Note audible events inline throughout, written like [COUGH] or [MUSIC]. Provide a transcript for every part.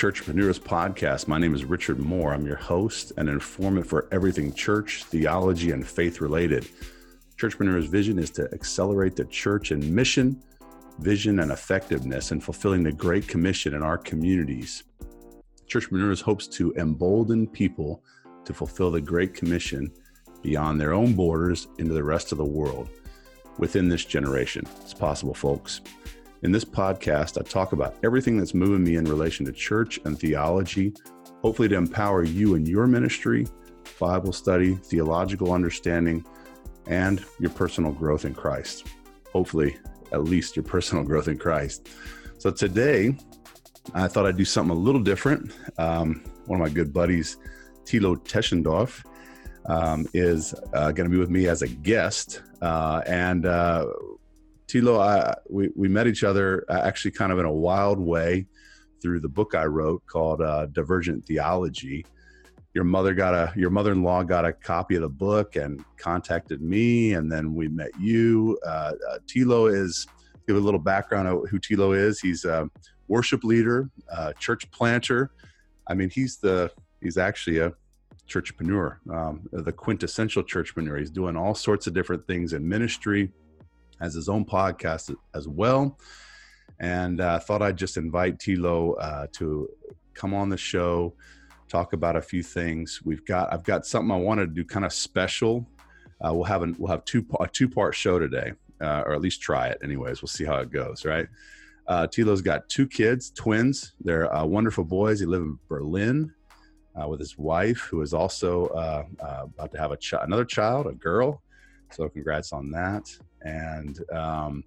Churchpreneurs Podcast. My name is Richard Moore. I'm your host and informant for everything church, theology, and faith related. Churchpreneurs' vision is to accelerate the church in mission, vision, and effectiveness in fulfilling the Great Commission in our communities. Churchpreneurs hopes to embolden people to fulfill the Great Commission beyond their own borders into the rest of the world within this generation. It's possible, folks. In this podcast, I talk about everything that's moving me in relation to church and theology, hopefully to empower you in your ministry, Bible study, theological understanding, and your personal growth in Christ. Hopefully, at least your personal [LAUGHS] growth in Christ. So today, I thought I'd do something a little different. Um, one of my good buddies, Thilo Teschendorf, um, is uh, going to be with me as a guest. Uh, and uh, Thilo, I, we, we met each other uh, actually kind of in a wild way through the book I wrote called uh, Divergent Theology. Your mother got a your mother-in-law got a copy of the book and contacted me, and then we met you. Uh, uh, Thilo is give a little background of who Thilo is. He's a worship leader, uh, church planter. I mean, he's the he's actually a churchpreneur, um, the quintessential churchpreneur. He's doing all sorts of different things in ministry has his own podcast as well. And I uh, thought I'd just invite Thilo uh, to come on the show, talk about a few things. We've got I've got something I wanted to do kind of special. Uh, we'll have an, we'll have two a two part show today, uh, or at least try it. Anyways, we'll see how it goes. Right. Uh, Thilo's got two kids, twins. They're uh, wonderful boys. He live in Berlin uh, with his wife, who is also uh, uh, about to have a ch- another child, a girl. So congrats on that. And um,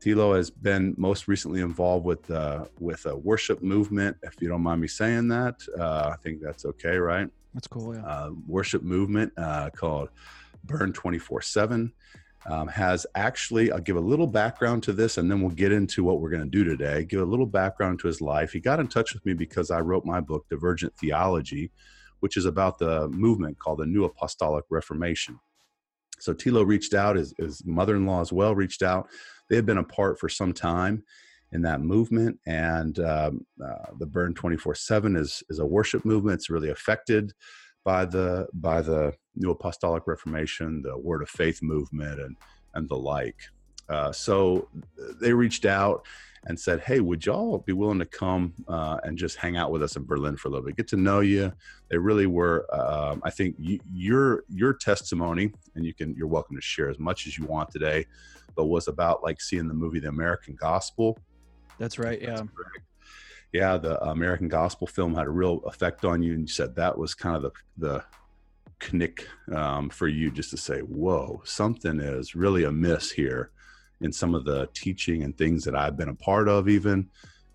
Thilo has been most recently involved with uh, with a worship movement. If you don't mind me saying that, uh, I think that's okay, right? That's cool. Yeah. Uh, worship movement uh, called Burn Twenty Four Seven um, has actually. I'll give a little background to this, and then we'll get into what we're going to do today. Give a little background to his life. He got in touch with me because I wrote my book, Divergent Theology, which is about the movement called the New Apostolic Reformation. So Thilo reached out, his, his mother in law as well reached out. They had been apart for some time in that movement, and um, uh, the Burn 24 7 is, is a worship movement. It's really affected by the by the New Apostolic Reformation, the Word of Faith movement, and and the like. Uh, so they reached out and said, "Hey, would y'all be willing to come uh, and just hang out with us in Berlin for a little bit, get to know you?" They really were. Um, I think your your testimony, and you can you're welcome to share as much as you want today, but was about like seeing the movie The American Gospel. That's right. Yeah. That's yeah, the American Gospel film had a real effect on you, and you said that was kind of the the knick um, for you just to say, "Whoa, something is really amiss here." In some of the teaching and things that I've been a part of, even,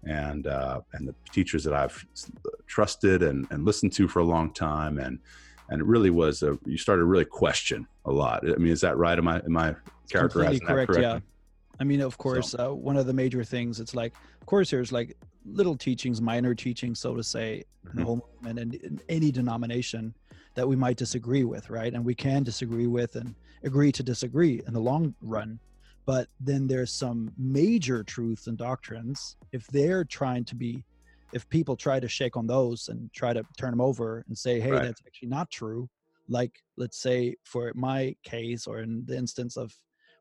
and uh, and the teachers that I've trusted and, and listened to for a long time, and and it really was a you started to really question a lot. I mean, is that right? Am I am I characterizing that correct? correctly? Yeah. I mean, of course, so. uh, one of the major things it's like, of course, there's like little teachings, minor teachings, so to say, mm-hmm. in the mm-hmm. whole movement and in any denomination that we might disagree with, right? And we can disagree with and agree to disagree in the long run but then there's some major truths and doctrines if they're trying to be if people try to shake on those and try to turn them over and say hey right. that's actually not true like let's say for my case or in the instance of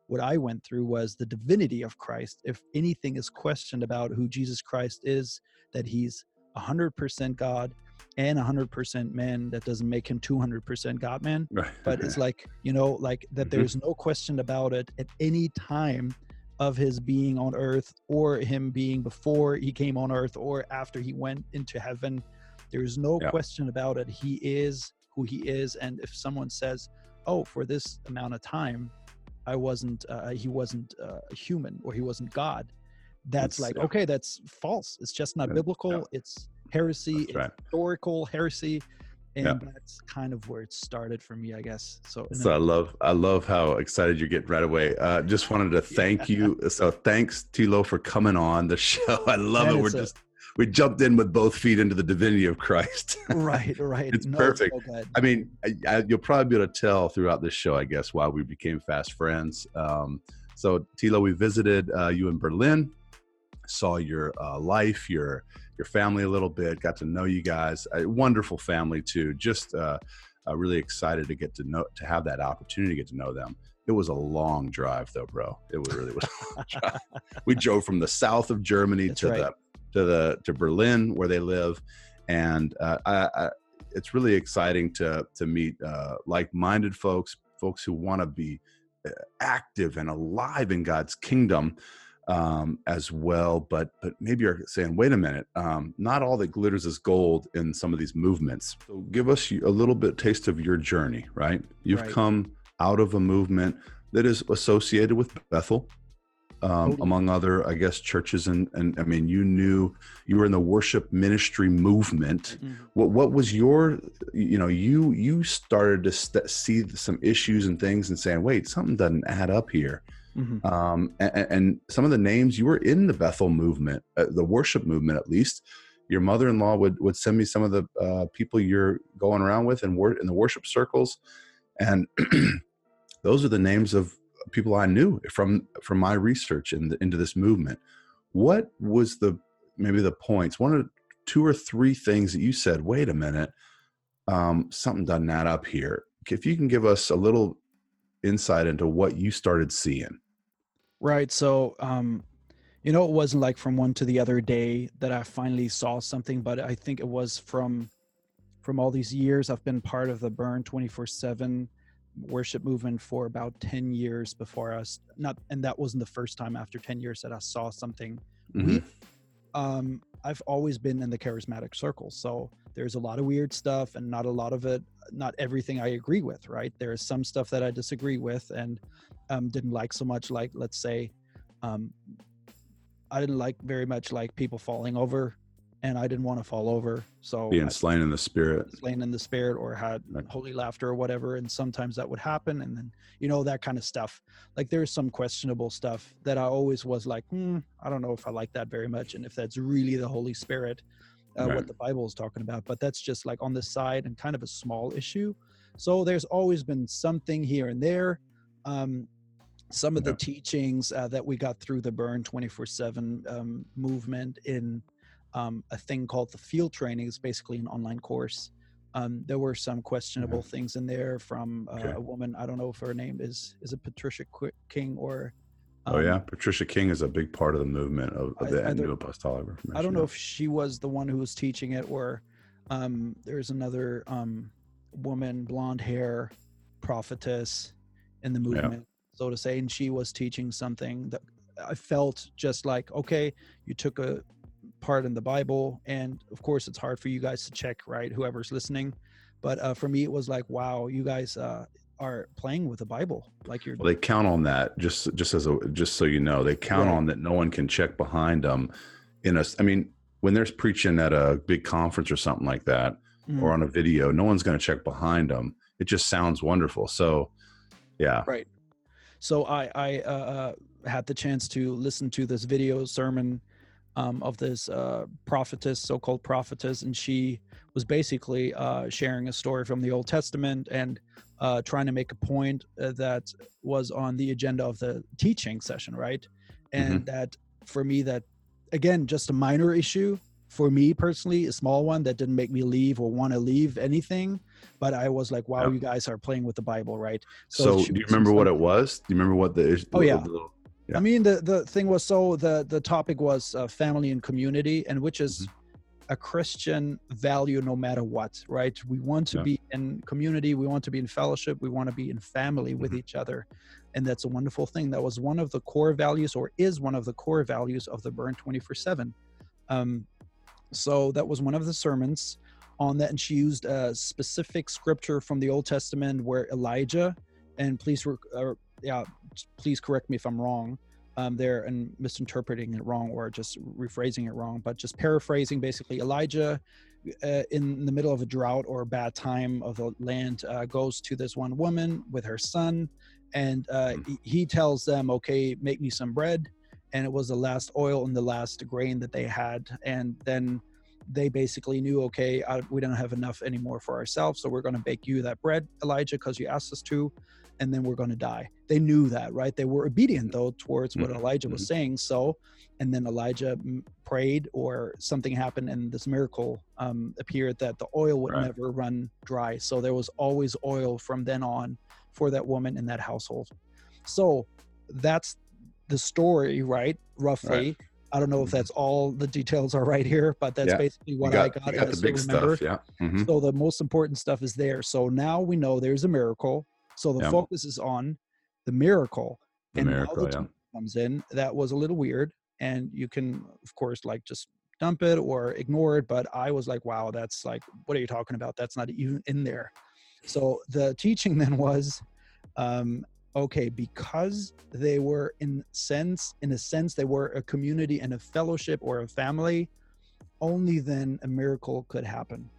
what i went through was the divinity of christ if anything is questioned about who jesus christ is that he's 100% god and 100% man that doesn't make him 200% god man right. but it's like you know like that mm-hmm. there's no question about it at any time of his being on earth or him being before he came on earth or after he went into heaven there's no yeah. question about it he is who he is and if someone says oh for this amount of time i wasn't uh, he wasn't uh, human or he wasn't god that's, like yeah. okay that's false it's just not yeah. biblical it's heresy, right. historical heresy, and yeah. that's kind of where it started for me, I guess. So, so I love, I love how excited you get right away. Uh, just wanted to thank yeah. you. So thanks, Thilo for coming on the [LAUGHS] show. I love it. We're a, just we jumped in with both feet into the divinity of Christ. [LAUGHS] right, right. it's no, perfect. It's so I mean, I, I, you'll probably be able to tell throughout this show, I guess, why we became fast friends. Um, so, Thilo, we visited uh, you in Berlin saw your uh, life, your your family a little bit, got to know you guys. A wonderful family too. Just uh, uh, really excited to get to know to have that opportunity to get to know them. It was a long drive though, bro. It was really was. A long [LAUGHS] drive. We drove from the south of Germany That's to right. the to the to Berlin where they live, and uh, I, I, it's really exciting to to meet uh, like-minded folks, folks who want to be uh, active and alive in God's kingdom um, as well. But but maybe you're saying, wait a minute, um, not all that glitters is gold in some of these movements. So give us a little bit taste of your journey, right? You've Right. come out of a movement that is associated with Bethel. Um, among other, I guess, churches, and and I mean, you knew you were in the worship ministry movement. Mhm. What what was your, you know, you you started to st- see some issues and things, and saying, wait, something doesn't add up here Mhm. um, and, and some of the names you were in the Bethel movement, uh, the worship movement at least. Your mother-in-law would would send me some of the uh, people you're going around with and in the worship circles, and [CLEARS THROAT] those are the names of people I knew from from my research in the, into this movement. What was the maybe the points? One or two or three things that you said. Wait a minute, um, something doesn't add up here. If you can give us a little insight into what you started seeing. Right. So, um, you know, it wasn't like from one to the other day that I finally saw something, but I think it was from from all these years. I've been part of the Burn 24/7 worship movement for about 10 years before us. Not, and that wasn't the first time after 10 years that I saw something. Mhm. Um, I've always been in the charismatic circle, so there's a lot of weird stuff, and not a lot of it, not everything I agree with. Right? There is some stuff that I disagree with, and um, didn't like so much. Like, let's say, um, I didn't like very much like people falling over, and I didn't want to fall over. So Being I slain in the spirit. slain in the spirit or had Right. holy laughter or whatever. And sometimes that would happen, and then you know that kind of stuff. Like there's some questionable stuff that I always was like, hmm, I don't know if I like that very much, and if that's really the Holy Spirit. Uh, Right. What the Bible is talking about, but that's just like on the side and kind of a small issue. So there's always been something here and there. Um, some of Yeah. the teachings uh, that we got through the burn 24 7 um, movement in um, a thing called the field training is basically an online course um, there were some questionable things in there from uh, Okay. a woman i don't know if her name is is it patricia king or oh um, yeah, Patricia King is a big part of the movement of, of the I New Apostolic Reformation. I don't know if she was the one who was teaching it or um, there's another um, woman, blonde hair, prophetess in the movement, so to say, and she was teaching something that I felt just like, okay, you took a part in the Bible, and of course, it's hard for you guys to check, right? Whoever's listening, but uh, for me, it was like, wow, you guys uh, are playing with the Bible, like you're Well, they count on that just just as a just so you know they count Right. on that no one can check behind them in a i mean when there's preaching at a big conference or something like that Mm. or on a video no one's going to check behind them it just sounds wonderful so yeah Right. So I I uh, uh, had the chance to listen to this video sermon um, of this uh, prophetess, so-called prophetess, and she was basically uh, sharing a story from the Old Testament and uh, trying to make a point uh, that was on the agenda of the teaching session, right? And that for me, that again, just a minor issue for me personally, a small one that didn't make me leave or want to leave anything. But I was like, wow, you guys are playing with the Bible, right? So, so do you remember what it was? Do you remember what the, the oh yeah. The, yeah. I mean, the, the thing was so the, the topic was uh, family and community, and which is mm-hmm a Christian value no matter what, right? We want to yeah. be in community, we want to be in fellowship, we want to be in family with mm-hmm. each other. And that's a wonderful thing. That was one of the core values, or is one of the core values of the Burn 24 um, 7 so that was one of the sermons on that, and she used a specific scripture from the Old Testament where Elijah, and please, uh, yeah, please correct me if I'm wrong um, there and misinterpreting it wrong or just rephrasing it wrong, but just paraphrasing basically Elijah uh, in the middle of a drought or a bad time of the land uh, goes to this one woman with her son and uh, he, he tells them, okay, make me some bread. And it was the last oil and the last grain that they had. And then they basically knew, okay, I, we don't have enough anymore for ourselves. So we're going to bake you that bread, Elijah, because you asked us to. and then we're going to die. They knew that, right? They were obedient though towards what Mhm, Elijah was saying. So, and then Elijah mm, prayed, or something happened, and this miracle um, appeared that the oil would Right. never run dry. So there was always oil from then on for that woman in that household. So that's the story, right? Roughly. I don't know if Mhm. that's all the details are right here, but that's Yeah. basically what got, I got. got the big remember. stuff. Yeah. Mhm. So the most important stuff is there. So now we know there's a miracle. So the Yeah. focus is on the miracle. The and miracle. the Yeah. comes in. That was a little weird. And you can, of course, like just dump it or ignore it. But I was like, wow, that's like, what are you talking about? That's not even in there. So the teaching [LAUGHS] then was, um, okay, because they were in sense, in a sense, they were a community and a fellowship or a family, only then a miracle could happen.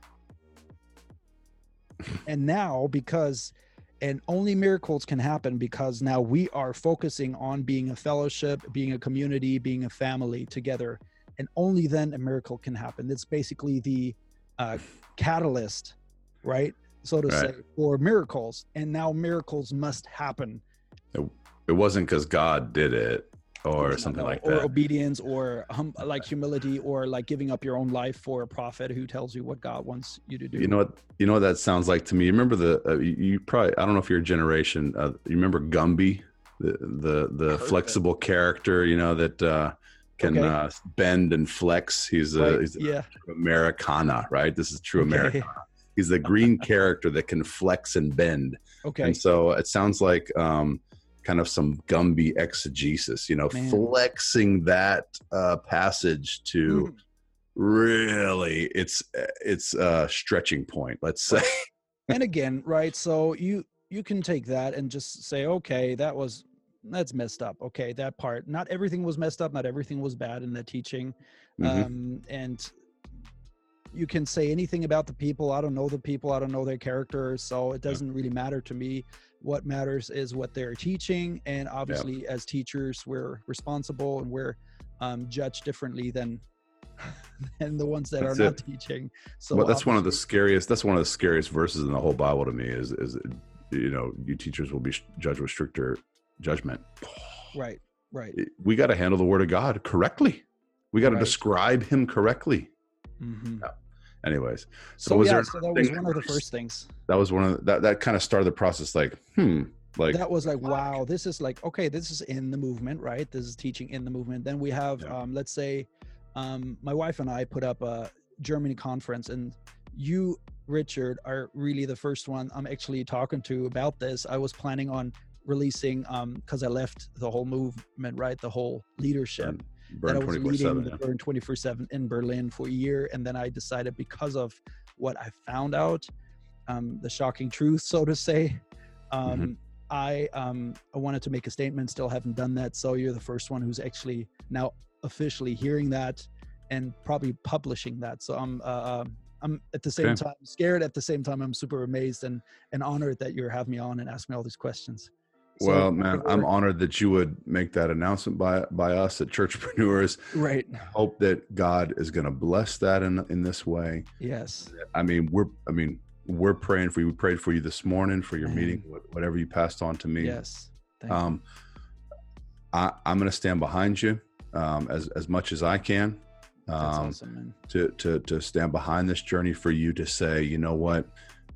and now because and only miracles can happen because now we are focusing on being a fellowship, being a community, being a family together, and only then a miracle can happen. It's basically the uh, catalyst, right? So to Right. say, for miracles. And now miracles must happen. It wasn't because God did it or No, something no, like or that. Or obedience, or hum, like humility, or like giving up your own life for a prophet who tells you what God wants you to do. You know what? You know what that sounds like to me. You remember the? Uh, you, you probably. I don't know if your generation. Uh, you remember Gumby, the the the it. flexible character. You know that uh, can Okay. uh, bend and flex. He's a Right, he's yeah. Americana, right? This is true Okay. Americana. He's the green [LAUGHS] character that can flex and bend. Okay. And so it sounds like um, kind of some Gumby exegesis, you know, Man. flexing that uh, passage to Mhm. really its its uh, stretching point. Let's say. [LAUGHS] and again right so you you can take that and just say okay that was that's messed up okay that part not everything was messed up not everything was bad in the teaching Mhm. um and you can say anything about the people i don't know the people i don't know their characters so it doesn't really matter to me what matters is what they're teaching and obviously as teachers we're responsible and we're um, judged differently than [LAUGHS] than the ones that That's are not teaching so well, that's one of the scariest. That's one of the scariest verses in the whole Bible to me. Is is you know you teachers will be judged with stricter judgment. [SIGHS] right right We got to handle the Word of God correctly. We got to Right. describe Him correctly. hmm Anyways, So, was yeah, there so that was one of the first? things. that was one of the, that that kind of started the process. Like, hmm, like that was like, wow, this is like, okay, this is in the movement, right? This is teaching in the movement. Then we have, Yeah. um, let's say, um, my wife and I put up a Germany conference, and you, Richard, are really the first one I'm actually talking to about this. I was planning on releasing, because I left the whole movement, right? The whole leadership. That I was leading the Burn 24 7 in Berlin for a year. And then I decided because of what I found out, um, the shocking truth, so to say, um, Mhm. I, um, I wanted to make a statement, still haven't done that. So you're the first one who's actually now officially hearing that and probably publishing that. So I'm, uh, um, I'm at the same Okay. time scared. At the same time, I'm super amazed and, and honored that you're having me on and asking me all these questions. So Well, man, I'm honored that you would make that announcement by by us at Churchpreneurs. right. Hope that God is going to bless that in in this way. Yes. I mean, we're I mean, we're praying for you. We prayed for you this morning for your meeting, whatever you passed on to me. Yes. Thank. Um, I, I'm going to stand behind you um, as as much as I can. Um, awesome, to to to stand behind this journey for you to say, you know what,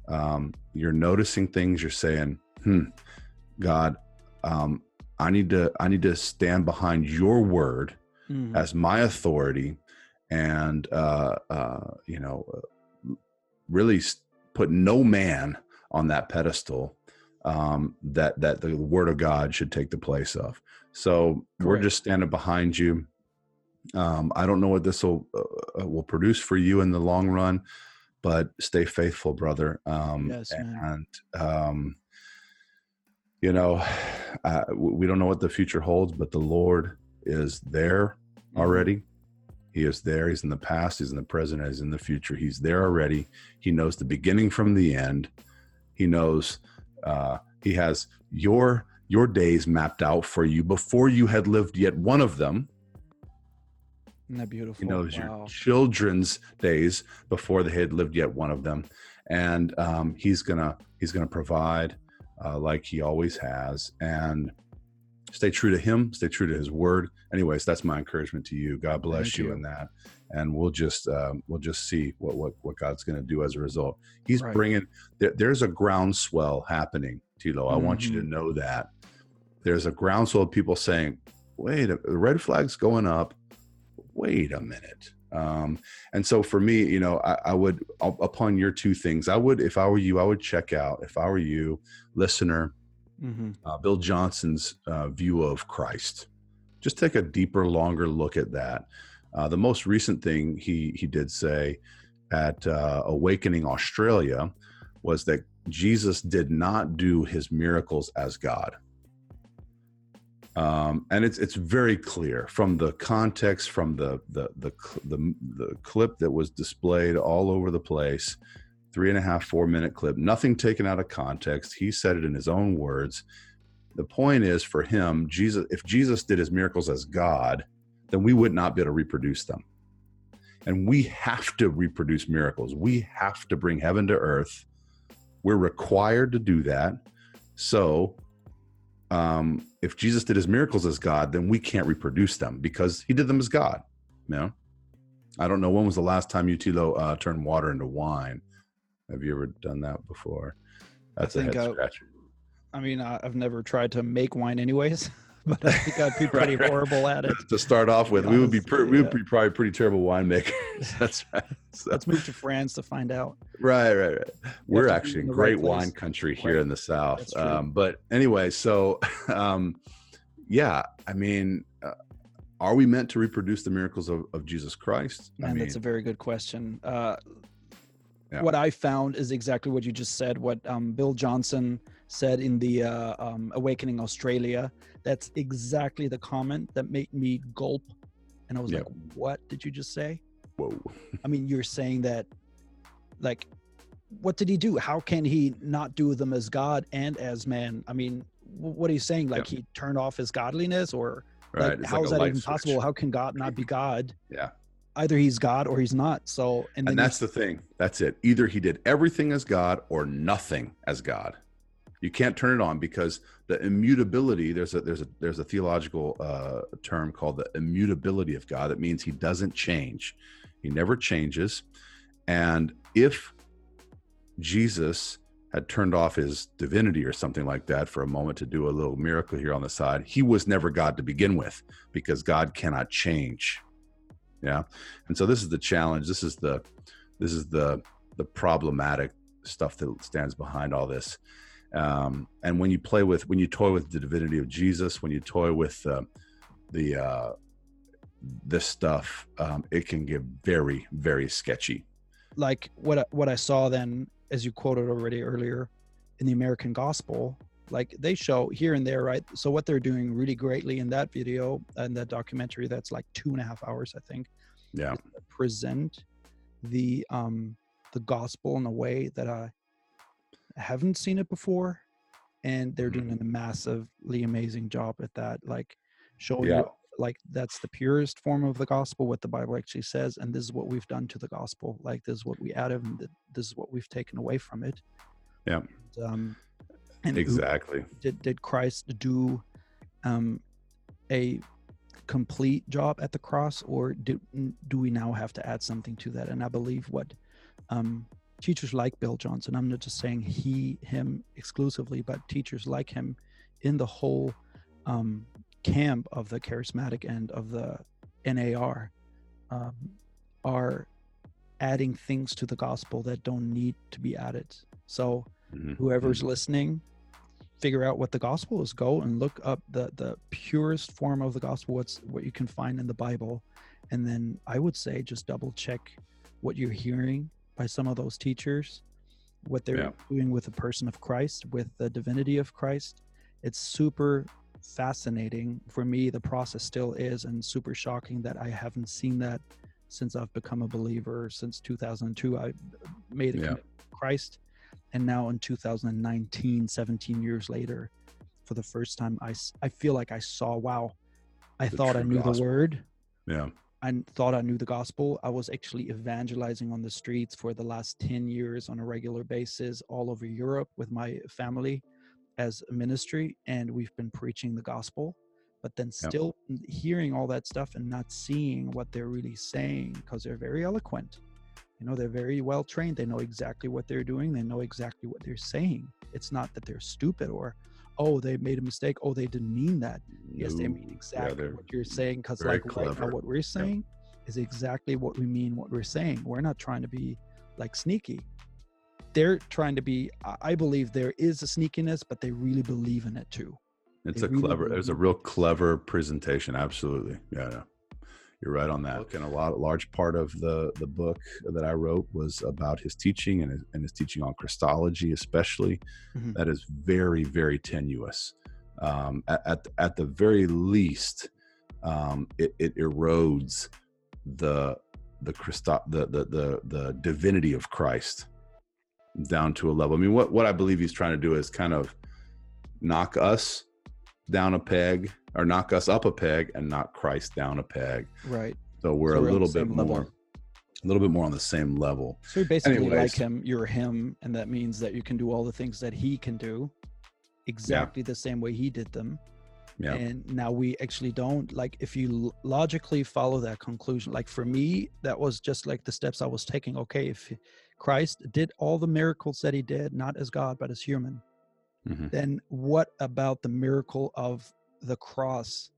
um, you're noticing things. You're saying, hmm, God, um, I need to I need to stand behind your word Mhm. as my authority, and uh, uh, you know, uh, really put no man on that pedestal um, that that the word of God should take the place of. So we're just standing behind you. Um, I don't know what this will uh, will produce for you in the long run, but stay faithful, brother. Um, Yes, man. and um, you know, uh, we don't know what the future holds, but the Lord is there already. He is there. He's in the past. He's in the present. He's in the future. He's there already. He knows the beginning from the end. He knows. Uh, he has your your days mapped out for you before you had lived yet one of them. Isn't that beautiful? He knows wow. your children's days before they had lived yet one of them, and um, he's gonna he's gonna provide. Uh, like he always has, and stay true to him, stay true to his word. Anyways, that's my encouragement to you. God bless you, you, in that, and we'll just um, we'll just see what what what God's going to do as a result. He's right. bringing there, there's a groundswell happening, Thilo. I mm-hmm. want you to mm-hmm. know that there's a groundswell of people saying, "Wait, the red flag's going up." Wait a minute. Um, and so for me, you know, I, I would upon your two things, I would if I were you, I would check out. If I were you, listener mm-hmm. uh, Bill Johnson's uh, view of Christ. Just take a deeper, longer look at that. Uh, the most recent thing he he did say at uh, Awakening Australia was that Jesus did not do his miracles as God. Um, and it's it's very clear from the context, from the the, the the the clip that was displayed all over the place three and a half, four minute clip, nothing taken out of context. He said it in his own words. The point is for him, Jesus, if Jesus did his miracles as God, then we would not be able to reproduce them. And we have to reproduce miracles. We have to bring heaven to earth. We're required to do that. So, um, if Jesus did his miracles as God, then we can't reproduce them because he did them as God. You know? I don't know when was the last time Utilo uh, turned water into wine. Have you ever done that before? That's a head scratcher. I mean, I've never tried to make wine, anyways. [LAUGHS] But I think I'd be [LAUGHS] pretty right, horrible at it. to start off with, we would be pre- we would be probably pretty terrible winemakers. [LAUGHS] That's right. So. Let's move to France to find out. Right, right, right. We're actually a great wine country here in the South. Um, but anyway, so [LAUGHS] um, yeah, I mean, uh, are we meant to reproduce the miracles of, of Jesus Christ? Man, I mean, that's a very good question. Uh, yeah. what I found is exactly what you just said. What um, Bill Johnson said in the uh, um, Awakening Australia. That's exactly the comment that made me gulp, and I was yep. like, "What did you just say?" Whoa! I mean, you're saying that, like, what did he do? How can he not do them as God and as man? I mean, what are you saying? Like, yep. he turned off his godliness, or right. like, how like is that even switch. possible? How can God not be God? Yeah either he's God or he's not. So, and, and that's the thing. That's it. Either he did everything as God or nothing as God. You can't turn it on because the immutability. There's a there's a there's a theological uh, term called the immutability of God. That means he doesn't change. He never changes. And if Jesus had turned off his divinity or something like that for a moment to do a little miracle here on the side, he was never God to begin with because God cannot change yeah and so this is the challenge this is the this is the the problematic stuff that stands behind all this um, and when you play with when you toy with the divinity of jesus when you toy with uh, the uh, this stuff um, it can get very very sketchy. Like what what i saw then as you quoted already earlier in the american gospel like they show here and there right? So what they're doing really greatly in that video and that documentary that's like two and a half hours i think yeah. present the um the gospel in a way that i haven't seen it before and they're mm-hmm. doing a massively amazing job at that like showing yeah. you like that's the purest form of the gospel what the bible actually says and this is what we've done to the gospel like this is what we added and this is what we've taken away from it yeah and, um and exactly did did christ do um a complete job at the cross or do, do we now have to add something to that and i believe what um, teachers like bill johnson i'm not just saying he him exclusively but teachers like him in the whole um, camp of the charismatic end of the nar um, are adding things to the gospel that don't need to be added so mm-hmm. whoever's mm-hmm. listening figure out what the gospel is go and look up the the purest form of the gospel what's what you can find in the bible and then i would say just double check what you're hearing by some of those teachers what they're yeah. doing with the person of christ with the divinity of christ it's super fascinating for me the process still is and super shocking that i haven't seen that since i've become a believer since 2002 i made a yeah. christ and now in 2019 17 years later for the first time i i feel like i saw wow i the thought i knew gospel. the word yeah i thought i knew the gospel. I was actually evangelizing on the streets for the last 10 years on a regular basis all over europe with my family as a ministry and we've been preaching the gospel. But then still yep. hearing all that stuff and not seeing what they're really saying because they're very eloquent. You know they're very well trained. They know exactly what they're doing. They know exactly what they're saying. It's not that they're stupid or oh they made a mistake. Oh they didn't mean that. Yes they mean exactly yeah, what you're saying because like clever. right now what we're saying yep. is exactly what we mean what we're saying. We're not trying to be like sneaky. They're trying to be i believe there is a sneakiness but they really believe in it too. It's they a really clever it's a real clever presentation absolutely. Yeah, yeah you're right on that and a lot large part of the the book that i wrote was about his teaching and his, and his teaching on christology especially. Mm-hmm. that is very very tenuous. Um, at, at, at the very least um, it, it erodes the the Christo- the, the the the divinity of christ down to a level. I mean what what i believe he's trying to do is kind of knock us down a peg or knock us up a peg and knock Christ down a peg. Right. So we're so a little bit more level. a little bit more on the same level. So you're basically Anyways, like him, you're him, and that means that you can do all the things that he can do exactly yeah. the same way he did them. Yeah. And now we actually don't like if you logically follow that conclusion. Like for me, that was just like the steps I was taking. Okay, if Christ did all the miracles that he did, not as God, but as human, mm-hmm. then what about the miracle of the cross,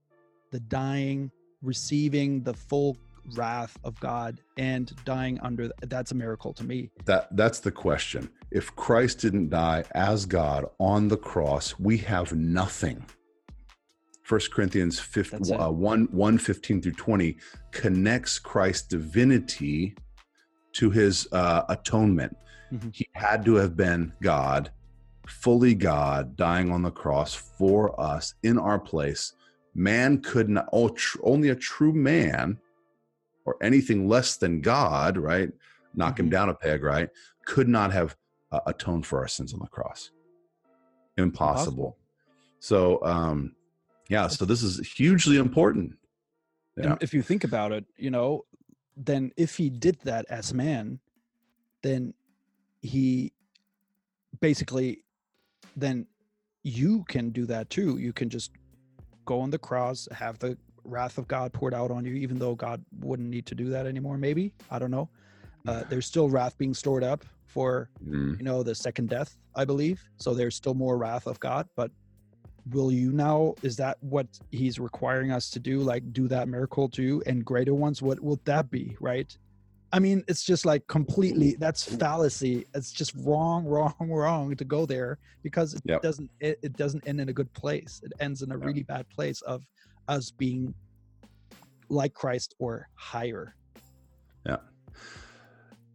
the dying, receiving the full wrath of God and dying under that's a miracle to me. That that's the question. If Christ didn't die as God on the cross, we have nothing. First Corinthians 15, uh, 1, 1 15 through 20 connects Christ's divinity to his uh, atonement. Mm-hmm. He had to have been God fully God dying on the cross for us in our place. Man could not, oh, only a true man or anything less than God, right? Knock mm-hmm. him down a peg, right? Could not have uh, atoned for our sins on the cross. Impossible. So, um, yeah, so this is hugely important. Yeah. If you think about it, you know, then if he did that as man, then he basically then you can do that too. You can just go on the cross, have the wrath of God poured out on you, even though God wouldn't need to do that anymore. Maybe I don't know. Uh, there's still wrath being stored up for mm. you know the second death, I believe. So there's still more wrath of God. But will you now? Is that what He's requiring us to do? Like do that miracle too, and greater ones? What will that be? Right? I mean, it's just like completely that's fallacy. It's just wrong, [LAUGHS] wrong, wrong to go there because it yep. doesn't it, it, doesn't end in a good place. It ends in a really bad place of us being like Christ or higher. Yeah.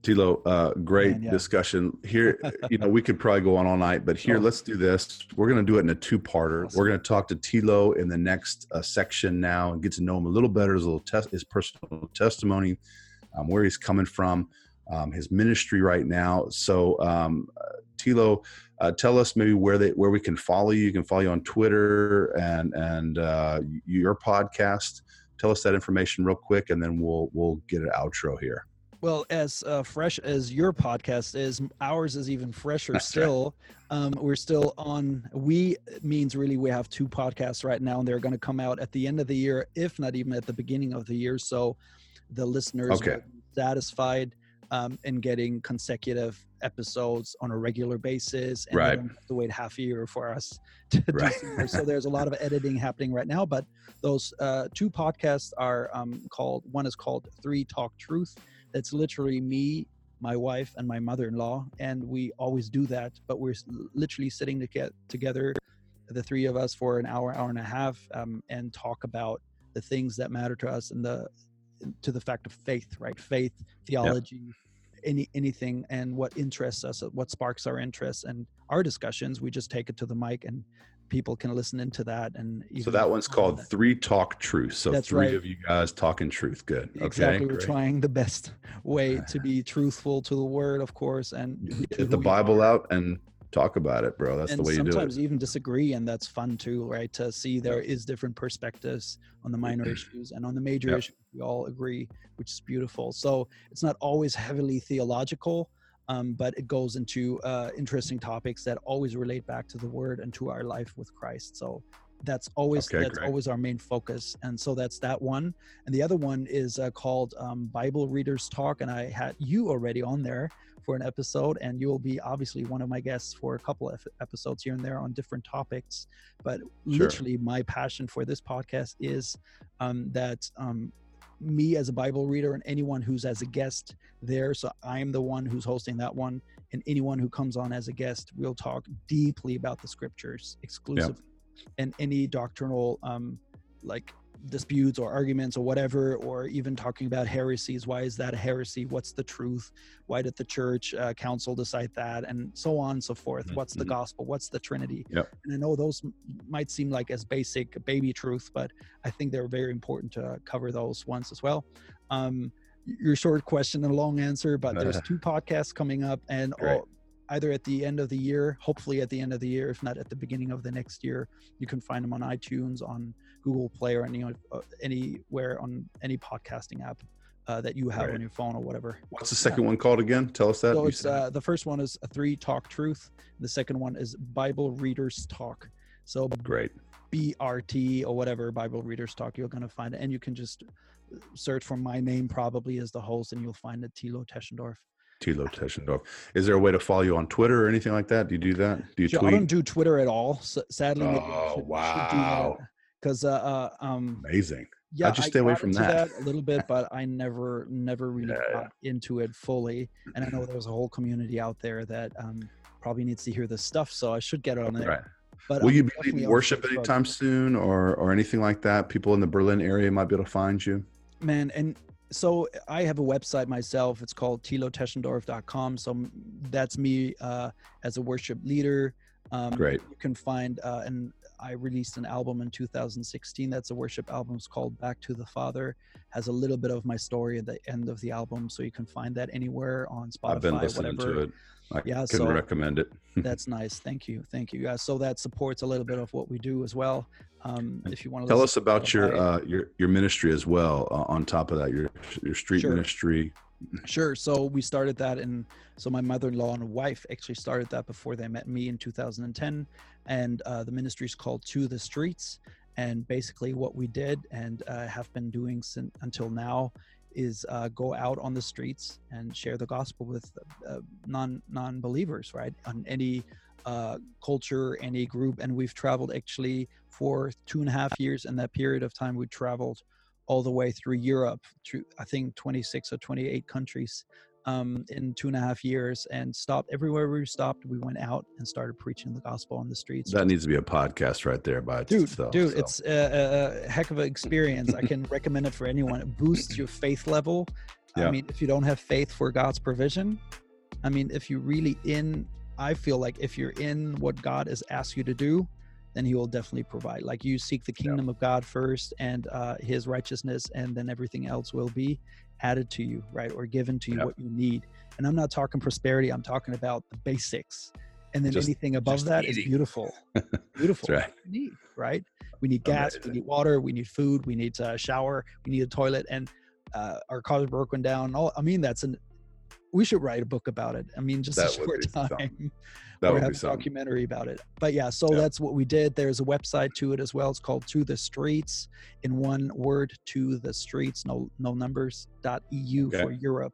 Thilo, uh, great Man, yeah. discussion here. [LAUGHS] you know, we could probably go on all night, but here, oh. let's do this. We're going to do it in a two-parter. Awesome. We're going to talk to Thilo in the next uh, section now and get to know him a little better, his little test, his personal testimony um, where he's coming from, um, his ministry right now. So, um, Thilo, uh, tell us maybe where they where we can follow you. You can follow you on Twitter and and uh, your podcast. Tell us that information real quick, and then we'll we'll get an outro here. Well, as uh, fresh as your podcast is, ours is even fresher That's still. Right. Um, we're still on. We means really we have two podcasts right now, and they're going to come out at the end of the year, if not even at the beginning of the year. So the listeners okay. satisfied um, in getting consecutive episodes on a regular basis and right. don't have to wait half a year for us [LAUGHS] to right. do so there's a lot of [LAUGHS] editing happening right now but those uh, two podcasts are um, called one is called three talk truth that's literally me my wife and my mother-in-law and we always do that but we're literally sitting to get together the three of us for an hour hour and a half um, and talk about the things that matter to us and the to the fact of faith, right? Faith, theology, yep. any anything, and what interests us, uh, what sparks our interests, and our discussions. We just take it to the mic, and people can listen into that. And so that one's called that. Three Talk Truth. So That's three right. of you guys talking truth. Good. Okay. Exactly. We're trying the best way to [LAUGHS] be truthful to the word, of course, and get the [LAUGHS] Bible out and talk about it, bro. That's and the way you do it. Sometimes even disagree, and that's fun too, right? To see there is different perspectives on the minor [CLEARS THROAT] issues and on the major yep. issues. We all agree, which is beautiful. So it's not always heavily theological, um, but it goes into uh, interesting topics that always relate back to the Word and to our life with Christ. So that's always okay, that's great. always our main focus and so that's that one and the other one is uh, called um, bible readers talk and i had you already on there for an episode and you will be obviously one of my guests for a couple of episodes here and there on different topics but sure. literally my passion for this podcast is um, that um, me as a bible reader and anyone who's as a guest there so i'm the one who's hosting that one and anyone who comes on as a guest we'll talk deeply about the scriptures exclusively and any doctrinal um, like disputes or arguments or whatever, or even talking about heresies. Why is that a heresy? What's the truth? Why did the church uh, council decide that? And so on and so forth. Mm-hmm. What's the gospel? What's the Trinity? Yep. And I know those might seem like as basic baby truth, but I think they're very important to cover those ones as well. Um, your short question and a long answer, but there's [LAUGHS] two podcasts coming up, and all, either at the end of the year, hopefully at the end of the year, if not at the beginning of the next year. You can find them on iTunes, on Google Play, or any uh, anywhere on any podcasting app uh, that you have right. on your phone or whatever. What's the second yeah. one called again? Tell us that. So it's, uh, the first one is a three talk truth. The second one is Bible readers talk. So great. BRT or whatever Bible readers talk. You're gonna find it, and you can just search for my name probably as the host, and you'll find it. Thilo Teschendorf. Thilo Teschendorf. Is there a way to follow you on Twitter or anything like that? Do you do that? Do you tweet? I don't do Twitter at all. So, sadly. Oh should, wow! Because uh, uh, um, amazing. Yeah, I just stay away from that. that. a little bit, but I never, never really yeah, got yeah. into it fully. And I know [CLEARS THROAT] there's a whole community out there that um, probably needs to hear this stuff, so I should get on there. Right. But will I'm you be leading worship anytime soon, or or anything like that? People in the Berlin area might be able to find you. Man, and so I have a website myself. It's called thiloteschendorf.com. So that's me uh, as a worship leader. Um, Great. You can find, uh, and I released an album in 2016. That's a worship album. It's called Back to the Father. Has a little bit of my story at the end of the album, so you can find that anywhere on Spotify. I've been listening whatever. to it. I yeah, couldn't so recommend it. [LAUGHS] that's nice. Thank you. Thank you guys. So that supports a little bit of what we do as well. Um, if you want to tell us about your uh, your your ministry as well. Uh, on top of that, your your street sure. ministry. Sure. So we started that, and so my mother-in-law and wife actually started that before they met me in 2010, and uh, the ministry is called To the Streets. And basically, what we did and uh, have been doing since until now is uh, go out on the streets and share the gospel with uh, non non believers, right? On any uh, culture, any group, and we've traveled actually for two and a half years. In that period of time, we traveled all the way through Europe, through I think 26 or 28 countries um, in two and a half years, and stopped everywhere we stopped. We went out and started preaching the gospel on the streets. That needs to be a podcast right there, by dude. Itself, dude, so. it's a, a, heck of an experience. I can recommend it for anyone. It boosts your faith level. Yeah. I mean, if you don't have faith for God's provision, I mean, if you're really in, I feel like if you're in what God has asked you to do, then he will definitely provide. Like you seek the kingdom yeah. of God first and uh, his righteousness, and then everything else will be added to you, right? Or given to you yeah. what you need. And I'm not talking prosperity, I'm talking about the basics. And then just, anything above that eating. is beautiful. [LAUGHS] Beautiful. right. We need, right? We need gas, we need water, we need food, we need a shower, we need a toilet, and uh, our car's broken down. All I mean, that's an we should write a book about it. I mean, just that a short [LAUGHS] time. That or have a documentary about it. But yeah, so yeah. that's what we did. There's a website to it as well. It's called To the Streets in one word, to the streets, no no numbers dot eu okay. for Europe.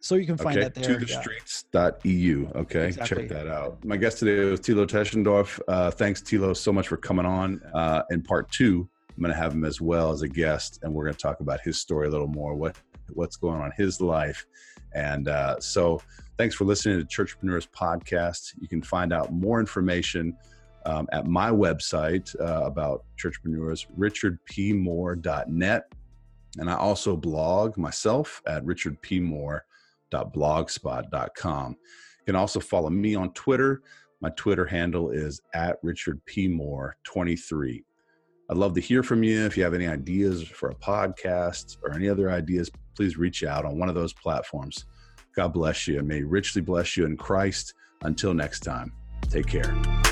So you can find okay. that there. To the yeah. streets.eu. Okay. Exactly. Check that out. My guest today was Thilo Teschendorf. Uh, thanks, Thilo, so much for coming on. Uh, in part two, I'm going to have him as well as a guest, and we're going to talk about his story a little more, what what's going on in his life. And uh, so thanks for listening to Churchpreneurs Podcast. You can find out more information um, at my website uh, about churchpreneurs, richardpmoore.net. And I also blog myself at richardpmoore.blogspot.com. You can also follow me on Twitter. My Twitter handle is at richardpmoore23. I'd love to hear from you. If you have any ideas for a podcast or any other ideas, please reach out on one of those platforms. God bless you and may richly bless you in Christ. Until next time, take care.